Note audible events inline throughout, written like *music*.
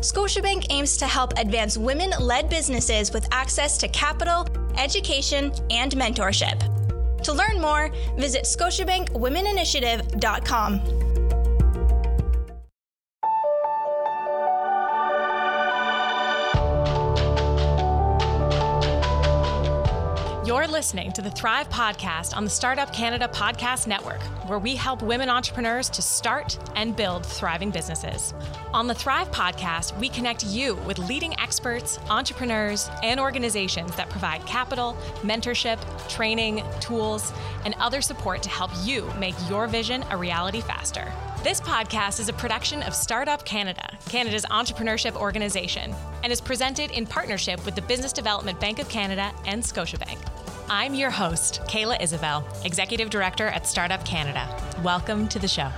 Scotiabank aims to help advance women led businesses with access to capital, education, and mentorship. To learn more, visit ScotiabankWomenInitiative.com. You're listening to the Thrive Podcast on the Startup Canada Podcast Network, where we help women entrepreneurs to start and build thriving businesses. On the Thrive Podcast, we connect you with leading experts, entrepreneurs, and organizations that provide capital, mentorship, training, tools, and other support to help you make your vision a reality faster. This podcast is a production of Startup Canada, Canada's entrepreneurship organization, and is presented in partnership with the Business Development Bank of Canada and Scotiabank. I'm your host, Kayla Isabelle, Executive Director at Startup Canada. Welcome to the show.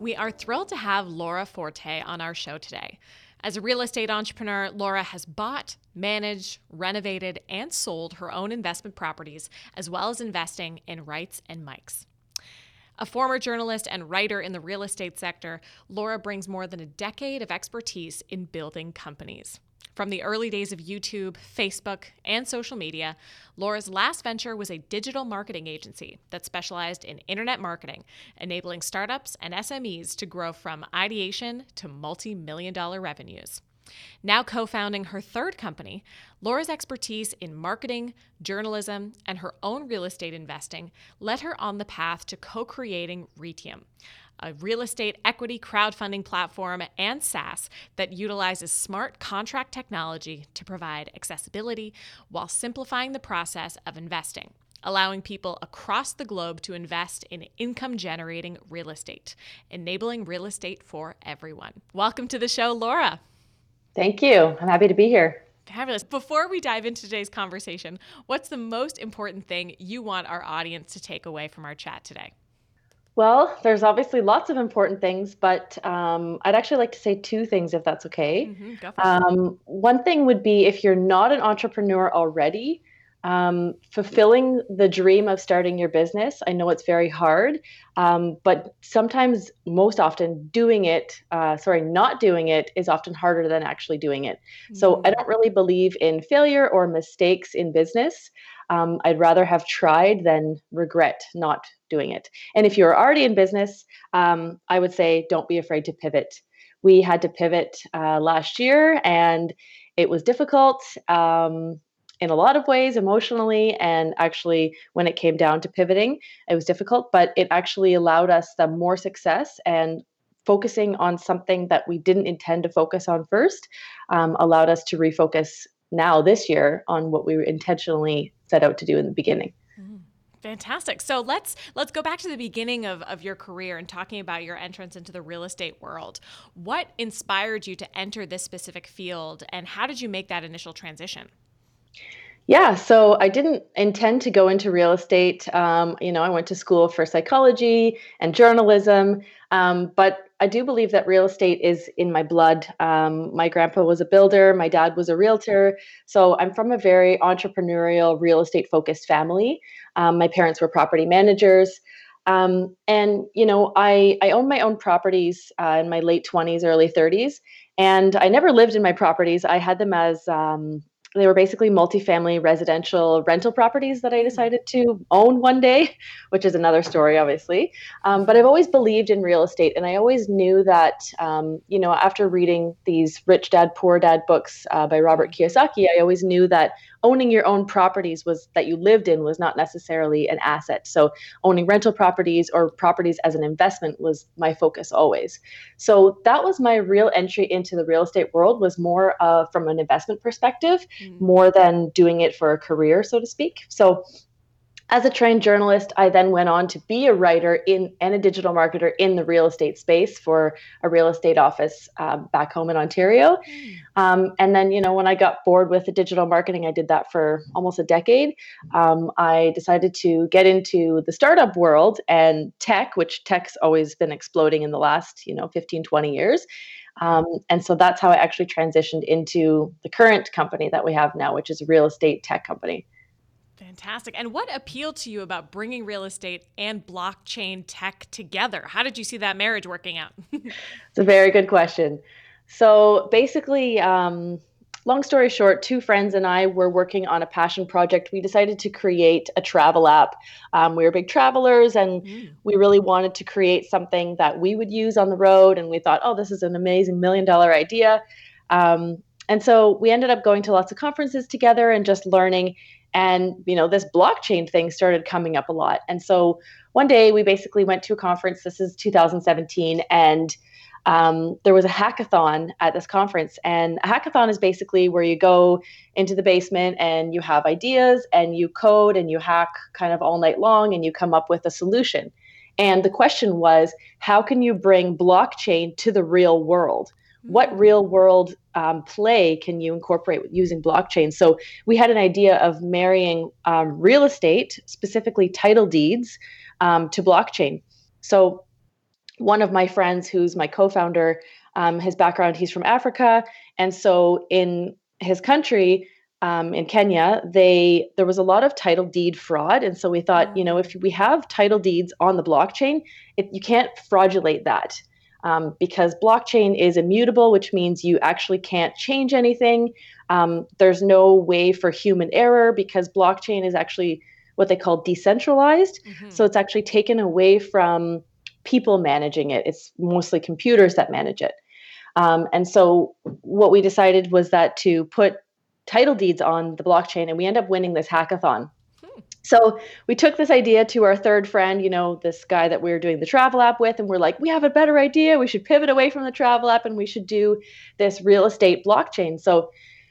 We are thrilled to have Laura Forte on our show today. As a real estate entrepreneur, Laura has bought, managed, renovated, and sold her own investment properties, as well as investing in REITs and MICs. A former journalist and writer in the real estate sector, Laura brings more than a decade of expertise in building companies. From the early days of YouTube, Facebook, and social media, Laura's last venture was a digital marketing agency that specialized in internet marketing, enabling startups and SMEs to grow from ideation to multi million dollar revenues. Now co founding her third company, Laura's expertise in marketing, journalism, and her own real estate investing led her on the path to co creating Reitium, a real estate equity crowdfunding platform, and SaaS that utilizes smart contract technology to provide accessibility while simplifying the process of investing allowing people across the globe to invest in income generating real estate, enabling real estate for everyone. Welcome to the show, Laura. Thank you. I'm happy to be here. Fabulous. Before we dive into today's conversation, what's the most important thing you want our audience to take away from our chat today? Well, there's obviously lots of important things, but um, I'd actually like to say two things if that's okay. Mm-hmm, um, one thing would be if you're not an entrepreneur already, um, fulfilling the dream of starting your business. I know it's very hard, um, but sometimes, most often, doing it, uh, sorry, not doing it is often harder than actually doing it. Mm-hmm. So I don't really believe in failure or mistakes in business. Um, I'd rather have tried than regret not doing it. And if you're already in business, um, I would say don't be afraid to pivot. We had to pivot uh, last year and it was difficult um, in a lot of ways emotionally. And actually, when it came down to pivoting, it was difficult, but it actually allowed us the more success and focusing on something that we didn't intend to focus on first um, allowed us to refocus now this year on what we intentionally set out to do in the beginning. Fantastic. So let's let's go back to the beginning of, of your career and talking about your entrance into the real estate world. What inspired you to enter this specific field and how did you make that initial transition? Yeah, so I didn't intend to go into real estate. Um, you know, I went to school for psychology and journalism, um, but I do believe that real estate is in my blood. Um, my grandpa was a builder, my dad was a realtor. So I'm from a very entrepreneurial, real estate focused family. Um, my parents were property managers. Um, and, you know, I, I own my own properties uh, in my late 20s, early 30s. And I never lived in my properties. I had them as um, they were basically multifamily residential rental properties that I decided to own one day, which is another story, obviously. Um, but I've always believed in real estate, and I always knew that, um, you know, after reading these Rich Dad Poor Dad books uh, by Robert. Kiyosaki, I always knew that owning your own properties was that you lived in was not necessarily an asset. So owning rental properties or properties as an investment was my focus always. So that was my real entry into the real estate world was more uh, from an investment perspective, mm-hmm. more than doing it for a career, so to speak. So as a trained journalist, I then went on to be a writer in and a digital marketer in the real estate space for a real estate office uh, back home in Ontario. Mm. Um, and then, you know, when I got bored with the digital marketing, I did that for almost a decade. Um, I decided to get into the startup world and tech, which tech's always been exploding in the last, you know, 15, 20 years. Um, and so that's how I actually transitioned into the current company that we have now, which is a real estate tech company. Fantastic. And what appealed to you about bringing real estate and blockchain tech together? How did you see that marriage working out? *laughs* it's a very good question. So basically, um, long story short, two friends and I were working on a passion project. We decided to create a travel app. Um, we were big travelers and mm. we really wanted to create something that we would use on the road. And we thought, oh, this is an amazing million dollar idea. Um, and so we ended up going to lots of conferences together and just learning and you know this blockchain thing started coming up a lot. And so one day we basically went to a conference this is 2017 and um, there was a hackathon at this conference. And a hackathon is basically where you go into the basement and you have ideas and you code and you hack kind of all night long and you come up with a solution. And the question was how can you bring blockchain to the real world what real world um, play can you incorporate using blockchain? So we had an idea of marrying um, real estate, specifically title deeds, um, to blockchain. So one of my friends, who's my co-founder, um, his background, he's from Africa, and so in his country, um, in Kenya, they there was a lot of title deed fraud, and so we thought, you know, if we have title deeds on the blockchain, it, you can't fraudulate that um, because blockchain is immutable, which means you actually can't change anything. Um, there's no way for human error because blockchain is actually what they call decentralized. Mm-hmm. So it's actually taken away from people managing it, it's mostly computers that manage it. Um, and so what we decided was that to put title deeds on the blockchain, and we end up winning this hackathon. So we took this idea to our third friend, you know, this guy that we were doing the travel app with, and we're like, we have a better idea. We should pivot away from the travel app and we should do this real estate blockchain. So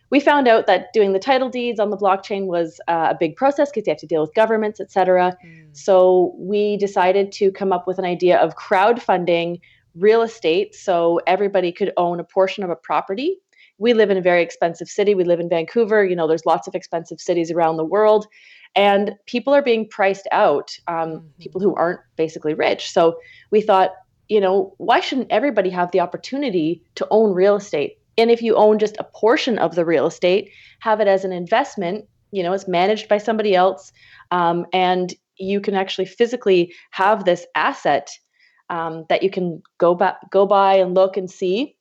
we found out that doing the title deeds on the blockchain was uh, a big process because you have to deal with governments, et cetera. Mm. So we decided to come up with an idea of crowdfunding real estate so everybody could own a portion of a property. We live in a very expensive city. We live in Vancouver. You know, there's lots of expensive cities around the world and people are being priced out um, mm-hmm. people who aren't basically rich so we thought you know why shouldn't everybody have the opportunity to own real estate and if you own just a portion of the real estate have it as an investment you know it's managed by somebody else um, and you can actually physically have this asset um, that you can go back go by and look and see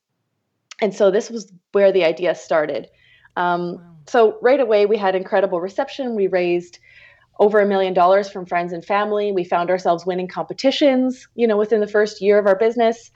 and so this was where the idea started um, wow. So right away, we had incredible reception. We raised over a million dollars from friends and family. We found ourselves winning competitions, you know, within the first year of our business.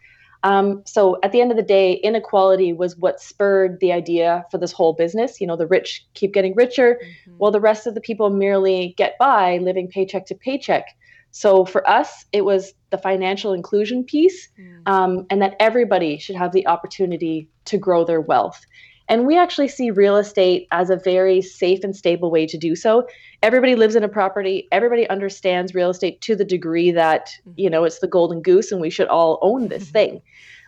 Um, so at the end of the day, inequality was what spurred the idea for this whole business. You know, the rich keep getting richer, mm-hmm. while the rest of the people merely get by living paycheck to paycheck. So for us, it was the financial inclusion piece, mm. um, and that everybody should have the opportunity to grow their wealth. And we actually see real estate as a very safe and stable way to do so. Everybody lives in a property, everybody understands real estate to the degree that, mm-hmm. you know, it's the golden goose and we should all own this mm-hmm. thing.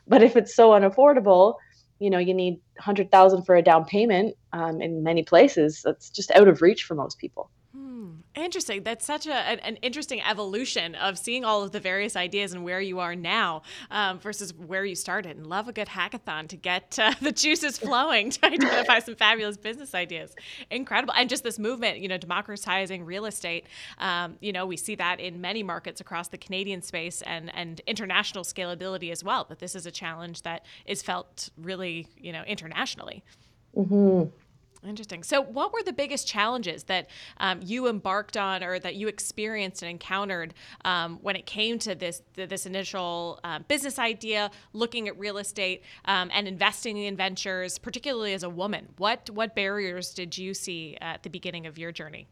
But if it's so unaffordable, you know, you need 100,000 for a down payment um, in many places. That's just out of reach for most people. Interesting. That's such a, an, interesting evolution of seeing all of the various ideas and where you are now um, versus where you started. And love a good hackathon to get uh, *laughs* the juices flowing to identify some fabulous business ideas. Incredible. And just this movement, you know, democratizing real estate. Um, you know, we see that in many markets across the Canadian space and, and international scalability as well. But this is a challenge that is felt really, you know, internationally. Mm-hmm. Interesting. So, what were the biggest challenges that um, you embarked on, or that you experienced and encountered um, when it came to this this initial uh, business idea, looking at real estate um, and investing in ventures, particularly as a woman? What what barriers did you see at the beginning of your journey?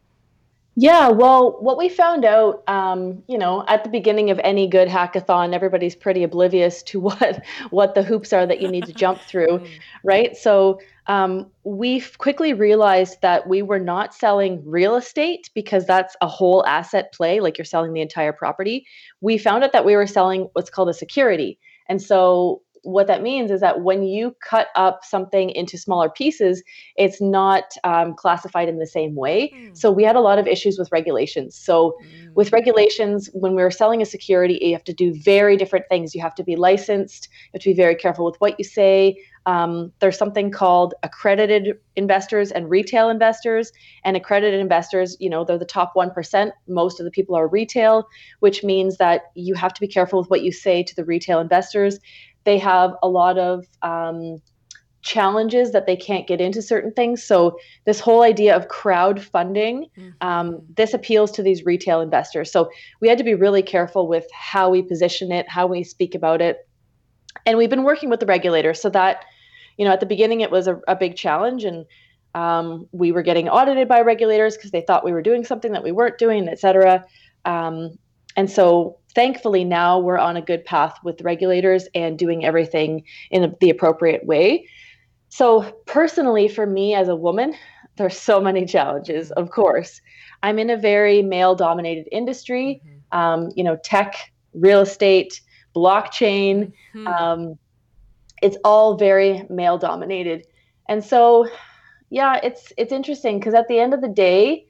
Yeah, well, what we found out, um, you know, at the beginning of any good hackathon, everybody's pretty oblivious to *laughs* what what the hoops are that you need to jump through, *laughs* Mm, right? So um, we quickly realized that we were not selling real estate because that's a whole asset play, like you're selling the entire property. We found out that we were selling what's called a security, and so what that means is that when you cut up something into smaller pieces it's not um, classified in the same way. mm, So we had a lot of issues with regulations. So mm, with regulations, when we were selling a security, you have to do very different things. You have to be licensed. You have to be very careful with what you say. Um, there's something called accredited investors and retail investors. And accredited investors, you know, they're the top 1%. Most of the people are retail, which means that you have to be careful with what you say to the retail investors. They have a lot of um, challenges that they can't get into certain things. So this whole idea of crowdfunding, um, mhm. this appeals to these retail investors. So we had to be really careful with how we position it, how we speak about it, and we've been working with the regulators. So that you know, at the beginning it was a, a big challenge, and um, we were getting audited by regulators because they thought we were doing something that we weren't doing, et cetera. Um, and so thankfully now we're on a good path with regulators and doing everything in the appropriate way so, personally, for me as a woman, there's so many challenges, of course. I'm in a very male dominated industry, mhm, um, you know, tech, real estate, blockchain. mhm, Um, it's all very male dominated. And so, yeah, it's it's interesting because at the end of the day,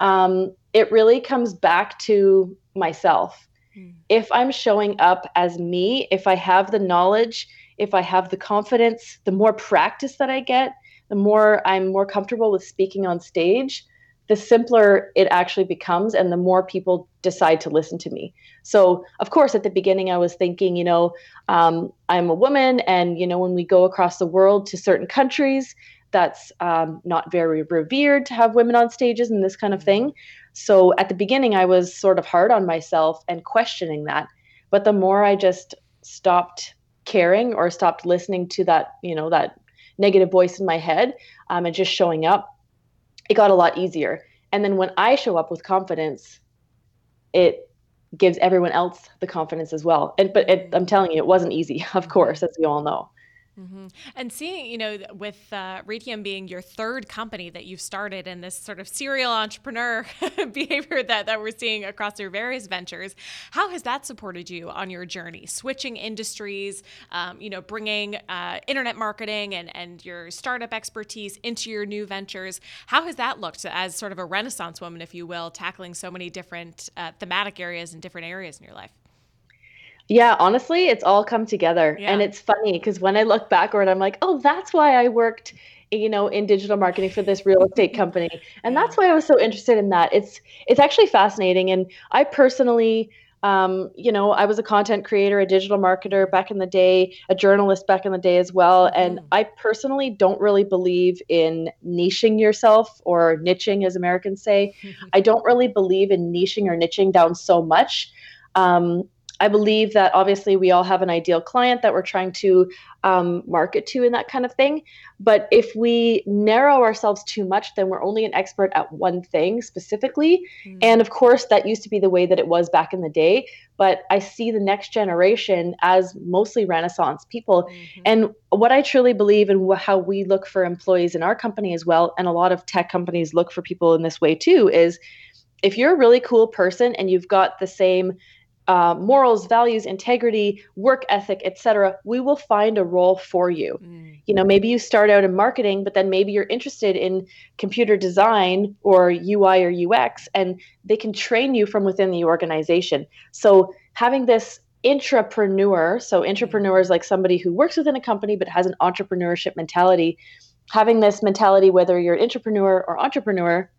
um, it really comes back to myself mm, if I'm showing up as me, if I have the knowledge, if I have the confidence, the more practice that I get, the more I'm more comfortable with speaking on stage, the simpler it actually becomes and the more people decide to listen to me. So, of course, at the beginning, I was thinking, you know, um, I'm a woman, and, you know, when we go across the world to certain countries, that's um, not very revered to have women on stages and this kind of mhm, thing. So at the beginning, I was sort of hard on myself and questioning that. But the more I just stopped caring or stopped listening to that, you know, that negative voice in my head um, and just showing up, it got a lot easier. And then when I show up with confidence, it gives everyone else the confidence as well. And but it, I'm telling you, it wasn't easy, *laughs* of course, as we all know. Hmm And seeing, you know, with uh, Reitium being your third company that you've started and this sort of serial entrepreneur *laughs* behavior that, that we're seeing across your various ventures, how has that supported you on your journey? Switching industries, um, you know, bringing uh, internet marketing and, and your startup expertise into your new ventures. How has that looked as sort of a renaissance woman, if you will, tackling so many different uh, thematic areas and different areas in your life? Yeah, honestly, it's all come together. And it's funny because when I look backward, I'm like, oh, that's why I worked, you know, in digital marketing for this real estate company. And that's why I was so interested in that. It's it's actually fascinating. And I personally, um, you know, I was a content creator, a digital marketer back in the day, a journalist back in the day as well. And I personally don't really believe in niching yourself or niching, as Americans say. *laughs* I don't really believe in niching or niching down so much. Um, I believe that obviously we all have an ideal client that we're trying to um, market to and that kind of thing. But if we narrow ourselves too much, then we're only an expert at one thing specifically. And of course, that used to be the way that it was back in the day. But I see the next generation as mostly Renaissance people. hmm And what I truly believe and how we look for employees in our company as well, and a lot of tech companies look for people in this way too, is if you're a really cool person and you've got the same uh, morals, values, integrity, work ethic, etc., we will find a role for you. mm You know, maybe you start out in marketing, but then maybe you're interested in computer design or UI or UX, and they can train you from within the organization. So having this intrapreneur, so intrapreneur is like somebody who works within a company but has an entrepreneurship mentality. Having this mentality, whether you're an entrepreneur or entrepreneur,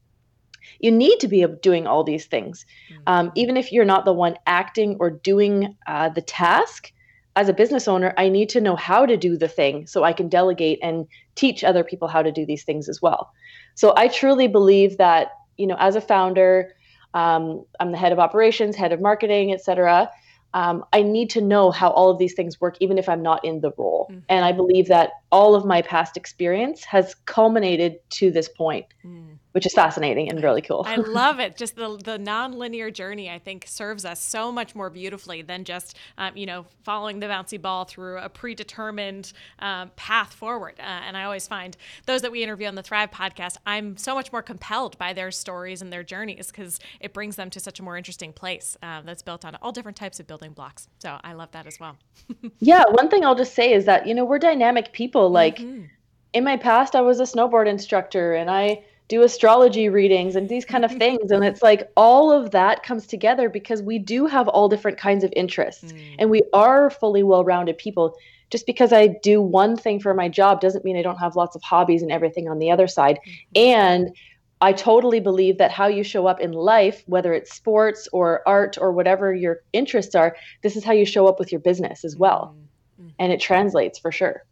you need to be doing all these things. Um, hmm even if you're not the one acting or doing uh, the task, as a business owner, I need to know how to do the thing so I can delegate and teach other people how to do these things as well. So I truly believe that, you know, as a founder, um, I'm the head of operations, head of marketing, et cetera. Um, I need to know how all of these things work, even if I'm not in the role. And I believe that all of my past experience has culminated to this point. Mm. Which is fascinating and really cool. I love it. Just *laughs* the the nonlinear journey, I think, serves us so much more beautifully than just um, you know following the bouncy ball through a predetermined um, path forward. Uh, and I always find those that we interview on the Thrive podcast, I'm so much more compelled by their stories and their journeys because it brings them to such a more interesting place uh, that's built on all different types of building blocks. So I love that as well. *laughs* yeah, one thing I'll just say is that you know we're dynamic people. Like mm-hmm. in my past, I was a snowboard instructor, and I do astrology readings and these kind of things and it's like all of that comes together because we do have all different kinds of interests mm. and we are fully well-rounded people just because i do one thing for my job doesn't mean i don't have lots of hobbies and everything on the other side mm-hmm. and i totally believe that how you show up in life whether it's sports or art or whatever your interests are this is how you show up with your business as well mm-hmm. and it translates for sure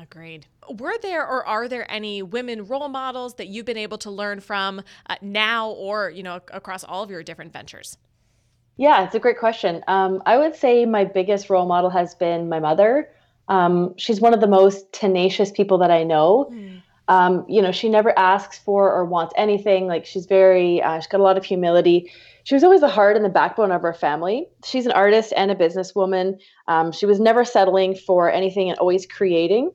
Agreed. Were there or are there any women role models that you've been able to learn from uh, now or, you know, across all of your different ventures? Yeah, it's a great question. Um, I would say my biggest role model has been my mother. Um, she's one of the most tenacious people that I know. Mm. Um, you know, she never asks for or wants anything. Like she's very, uh, she's got a lot of humility. She was always the heart and the backbone of our family. She's an artist and a businesswoman. Um, she was never settling for anything and always creating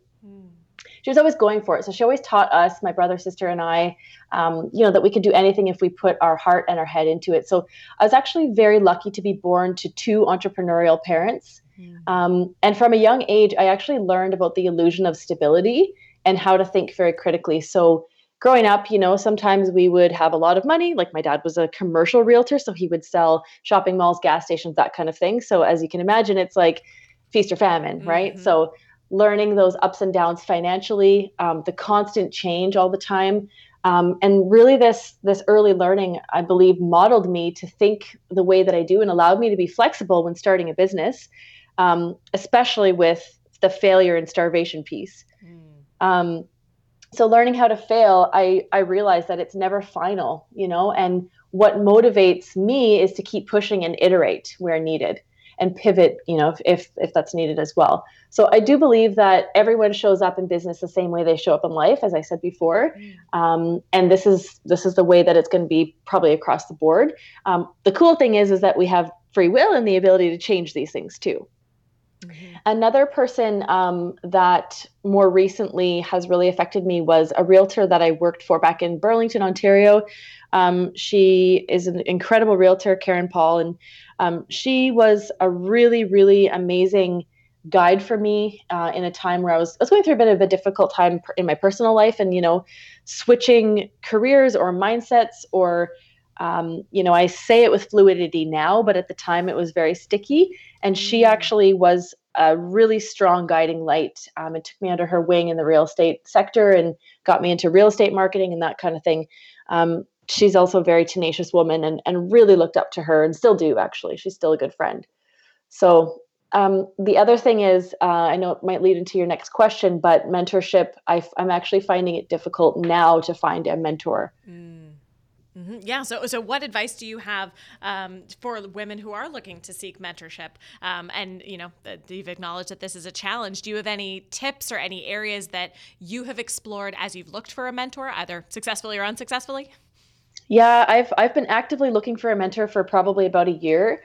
she was always going for it. So she always taught us, my brother, sister, and I, um, you know, that we could do anything if we put our heart and our head into it. So I was actually very lucky to be born to two entrepreneurial parents. Um, and from a young age, I actually learned about the illusion of stability and how to think very critically. So growing up, you know, sometimes we would have a lot of money. Like my dad was a commercial realtor, so he would sell shopping malls, gas stations, that kind of thing. So as you can imagine, it's like feast or famine, mm-hmm. right? So learning those ups and downs financially, um, the constant change all the time. Um, and really this this early learning i believe modeled me to think the way that i do and allowed me to be flexible when starting a business um, especially with the failure and starvation piece mm. so learning how to fail i i realized that it's never final you know and what motivates me is to keep pushing and iterate where needed and pivot you know if, if, if that's needed as well so i do believe that everyone shows up in business the same way they show up in life as i said before mm. um, and this is this is the way that it's going to be probably across the board um, the cool thing is is that we have free will and the ability to change these things too Mm-hmm. Another person um, that more recently has really affected me was a realtor that I worked for back in Burlington, Ontario. Um, she is an incredible realtor, Karen Paul, and um, she was a really, really amazing guide for me uh, in a time where I was, I was going through a bit of a difficult time in my personal life and, you know, switching careers or mindsets or, um, you know, I say it with fluidity now, but at the time it was very sticky. And she mm. actually was a really strong guiding light um, and took me under her wing in the real estate sector and got me into real estate marketing and that kind of thing. Um, she's also a very tenacious woman and, and really looked up to her and still do actually she's still a good friend so um, the other thing is uh, i know it might lead into your next question but mentorship I, am actually finding it difficult now to find a mentor mm. Mm-hmm. Yeah. So, so what advice do you have um, for women who are looking to seek mentorship? Um, and you know, you've acknowledged that this is a challenge. Do you have any tips or any areas that you have explored as you've looked for a mentor, either successfully or unsuccessfully? Yeah, I've I've been actively looking for a mentor for probably about a year.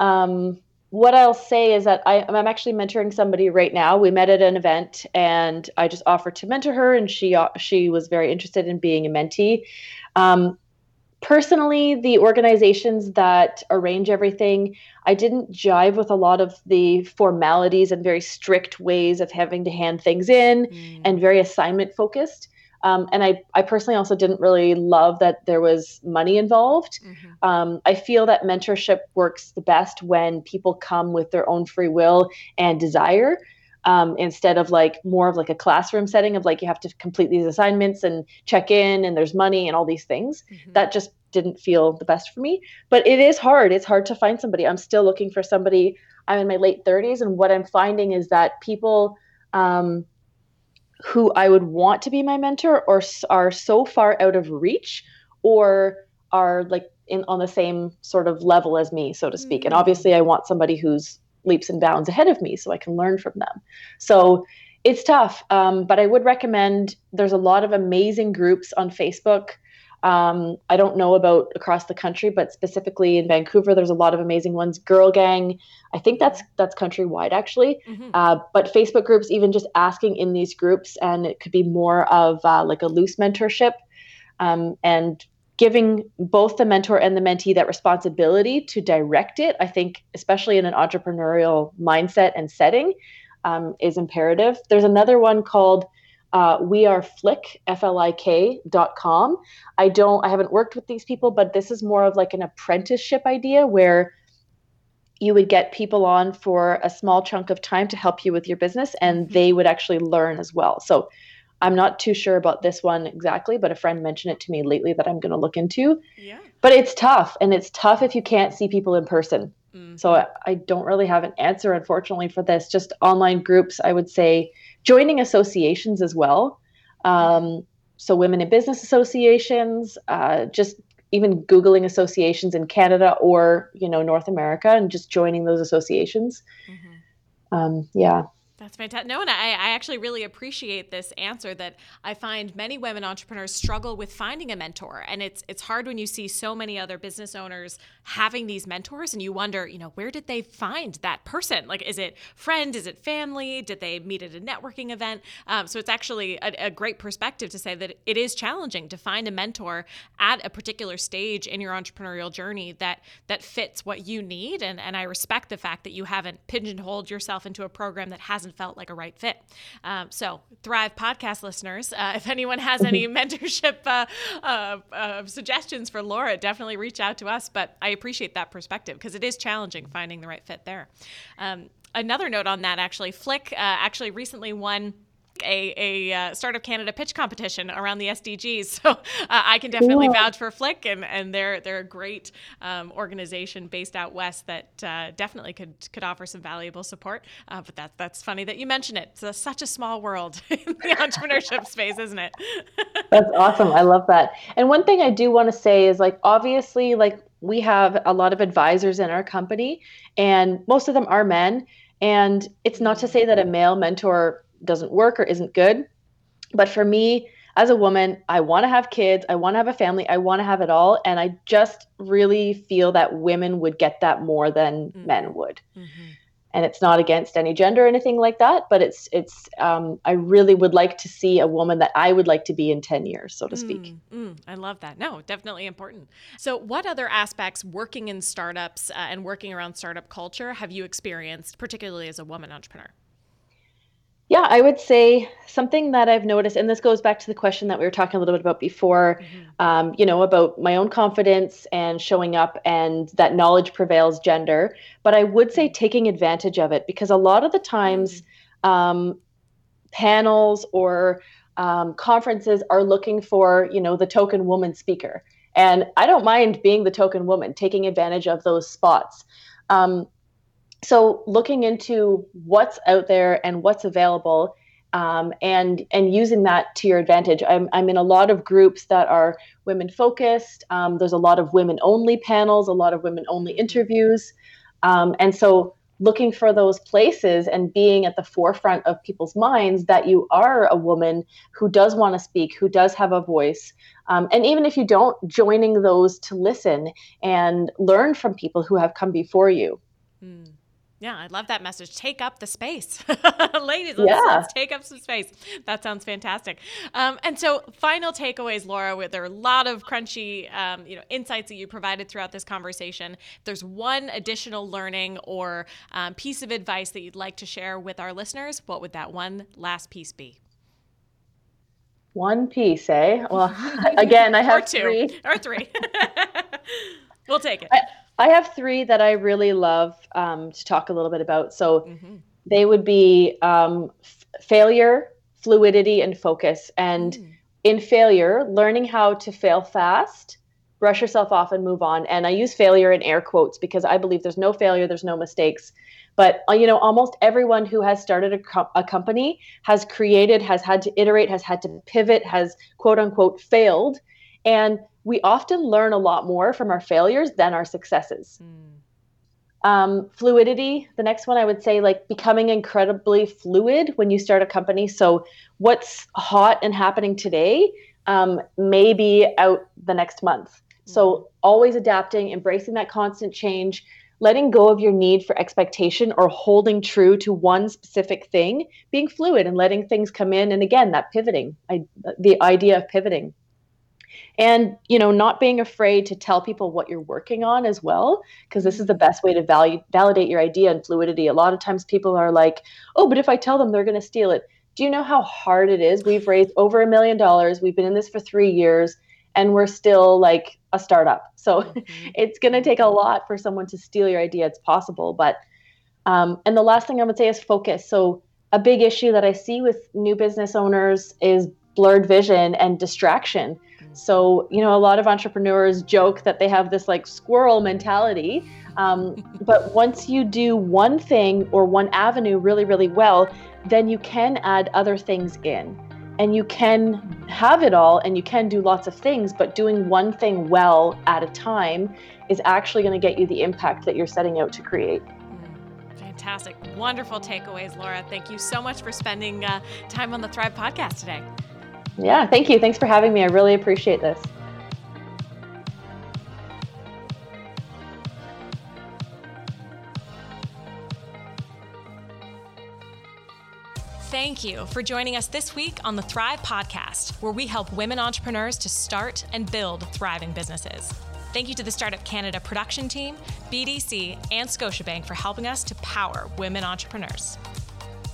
Um, what I'll say is that I, am actually mentoring somebody right now. We met at an event, and I just offered to mentor her, and she uh, she was very interested in being a mentee. Um, personally, the organizations that arrange everything, I didn't jive with a lot of the formalities and very strict ways of having to hand things in, mm. and very assignment focused. Um, and I, I personally also didn't really love that there was money involved. Mm-hmm. Um, I feel that mentorship works the best when people come with their own free will and desire. Um, instead of like more of like a classroom setting of like you have to complete these assignments and check in and there's money and all these things mm-hmm. that just didn't feel the best for me but it is hard it's hard to find somebody i'm still looking for somebody i'm in my late 30s and what i'm finding is that people um, who I would want to be my mentor or are so far out of reach or are like in on the same sort of level as me, so to speak. Mm-hmm. And mm. obviously, I want somebody who's leaps and bounds ahead of me so I can learn from them. So it's tough, um, but I would recommend there's a lot of amazing groups on Facebook. Um, I don't know about across the country, but specifically in Vancouver, there's a lot of amazing ones. Girl Gang, I think that's that's countrywide actually. Mm-hmm. Uh, but Facebook groups, even just asking in these groups, and it could be more of uh, like a loose mentorship, um, and giving both the mentor and the mentee that responsibility to direct it. I think, especially in an entrepreneurial mindset and setting, um, is imperative. There's another one called uh, we are flick f-l-i-k dot com. I don't i haven't worked with these people but this is more of like an apprenticeship idea where you would get people on for a small chunk of time to help you with your business and mm-hmm. they would actually learn as well. So i'm not too sure about this one exactly but a friend mentioned it to me lately that i'm going to look into. Yeah. But it's tough and it's tough if you can't see people in person. Mm-hmm. so I, I don't really have an answer unfortunately for this. Just online groups i would say joining associations as well. Um, so, women in business associations, uh, just even Googling associations in Canada or you know North America, and just joining those associations. Mm-hmm. Um, yeah. That's fantastic. No, and I, I actually really appreciate this answer that I find many women entrepreneurs struggle with finding a mentor. And it's it's hard when you see so many other business owners having these mentors and you wonder, you know, where did they find that person? Like, is it friend? Is it family? Did they meet at a networking event? Um, so it's actually a, a great perspective to say that it is challenging to find a mentor at a particular stage in your entrepreneurial journey that that fits what you need. And, and I respect the fact that you haven't pigeonholed yourself into a program that hasn't hasn't felt like a right fit. Um, so, Thrive podcast listeners, uh, *laughs* if anyone has any *laughs* mentorship uh, uh, uh, suggestions for Laura, definitely reach out to us. But I appreciate that perspective because it is challenging finding the right fit there. Um, another note on that, actually, Flik uh, actually recently won a, a uh, Startup Canada pitch competition around the SDGs. *laughs* So uh, I can definitely cool. vouch for Flik, and, and they're they're a great um, organization based out west that uh, definitely could could offer some valuable support. Uh, but that's that's funny that you mention it. It's a, such a small world *laughs* in the entrepreneurship space, isn't it? *laughs* that's awesome. I love that. And one thing I do want to say is like obviously like we have a lot of advisors in our company, and most of them are men. And it's not to say that a male mentor doesn't work or isn't good. But for me, as a woman, I want to have kids, I want to have a family, I want to have it all. And I just really feel that women would get that more than mm-hmm. men would. Mm-hmm. And it's not against any gender or anything like that, but it's it's um, I really would like to see a woman that I would like to be in ten years, so to speak. Mm, mm, I love that. No, definitely important. So, what other aspects working in startups uh, and working around startup culture have you experienced, particularly as a woman entrepreneur? Yeah, I would say something that I've noticed, and this goes back to the question that we were talking a little bit about before, mm-hmm. um, you know, about my own confidence and showing up and that knowledge prevails gender. But I would say taking advantage of it because a lot of the times mm-hmm. um, panels or um, conferences are looking for, you know, the token woman speaker. And I don't mind being the token woman, taking advantage of those spots. Um, so looking into what's out there and what's available um, and and using that to your advantage. I'm, I'm in a lot of groups that are women focused. Um, there's a lot of women only panels a lot of women only interviews. Um, and so looking for those places and being at the forefront of people's minds that you are a woman who does want to speak who does have a voice. Um, and even if you don't joining those to listen and learn from people who have come before you. Mm. Yeah, I love that message. Take up the space. *laughs* Ladies, let's, yeah. let's, take up some space. That sounds fantastic. Um, and so, final takeaways, Laura, with there are a lot of crunchy um, you know, insights that you provided throughout this conversation. If there's one additional learning or um, piece of advice that you'd like to share with our listeners, what would that one last piece be? One piece, eh? Well, *laughs* *laughs* again, I have or two. three. Or three. we'll take it. I, I have three that I really love um, to talk a little bit about. So mm-hmm. they would be um, f- failure, fluidity, and focus. And mm. in failure, learning how to fail fast, brush yourself off, and move on. And I use failure in air quotes because I believe there's no failure, there's no mistakes. But uh, you know, almost everyone who has started a, co- a company has created, has had to iterate, has had to pivot, has quote unquote failed. And we often learn a lot more from our failures than our successes. Mm. Um, fluidity, the next one I would say, like becoming incredibly fluid when you start a company. So, what's hot and happening today um, maybe out the next month. So mm-hmm. always adapting, embracing that constant change, letting go of your need for expectation or holding true to one specific thing, being fluid and letting things come in. And again, that pivoting, I, the idea of pivoting. And you know, not being afraid to tell people what you're working on as well, because this is the best way to value, validate your idea and fluidity. A lot of times people are like, "Oh, but if I tell them, they're going to steal it." Do you know how hard it is? We've raised over a million dollars. We've been in this for three years and we're still like a startup. So mm-hmm. *laughs* it's going to take a lot for someone to steal your idea. It's possible, but um, and the last thing I would say is focus. So a big issue that I see with new business owners is blurred vision and distraction. Mm-hmm. So you know, a lot of entrepreneurs joke that they have this like squirrel mentality. Um, *laughs* but once you do one thing or one avenue really, really well, then you can add other things in and you can have it all and you can do lots of things, but doing one thing well at a time is actually going to get you the impact that you're setting out to create. Mm, fantastic. Wonderful takeaways, Laura. Thank you so much for spending uh, time on the Thrive podcast today. Yeah, thank you. Thanks for having me. I really appreciate this. Thank you for joining us this week on the Thrive Podcast, where we help women entrepreneurs to start and build thriving businesses. Thank you to the Startup Canada production team, BDC, and Scotiabank for helping us to power women entrepreneurs.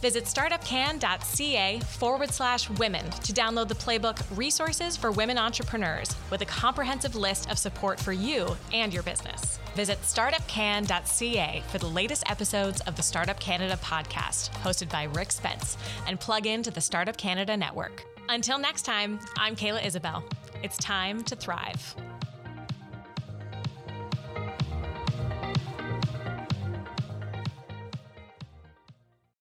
Visit startupcan.ca forward slash women to download the playbook Resources for Women Entrepreneurs with a comprehensive list of support for you and your business. Visit startupcan.ca for the latest episodes of the Startup Canada podcast, hosted by Rick Spence, and plug into the Startup Canada network. Until next time, I'm Kayla Isabelle. It's time to thrive.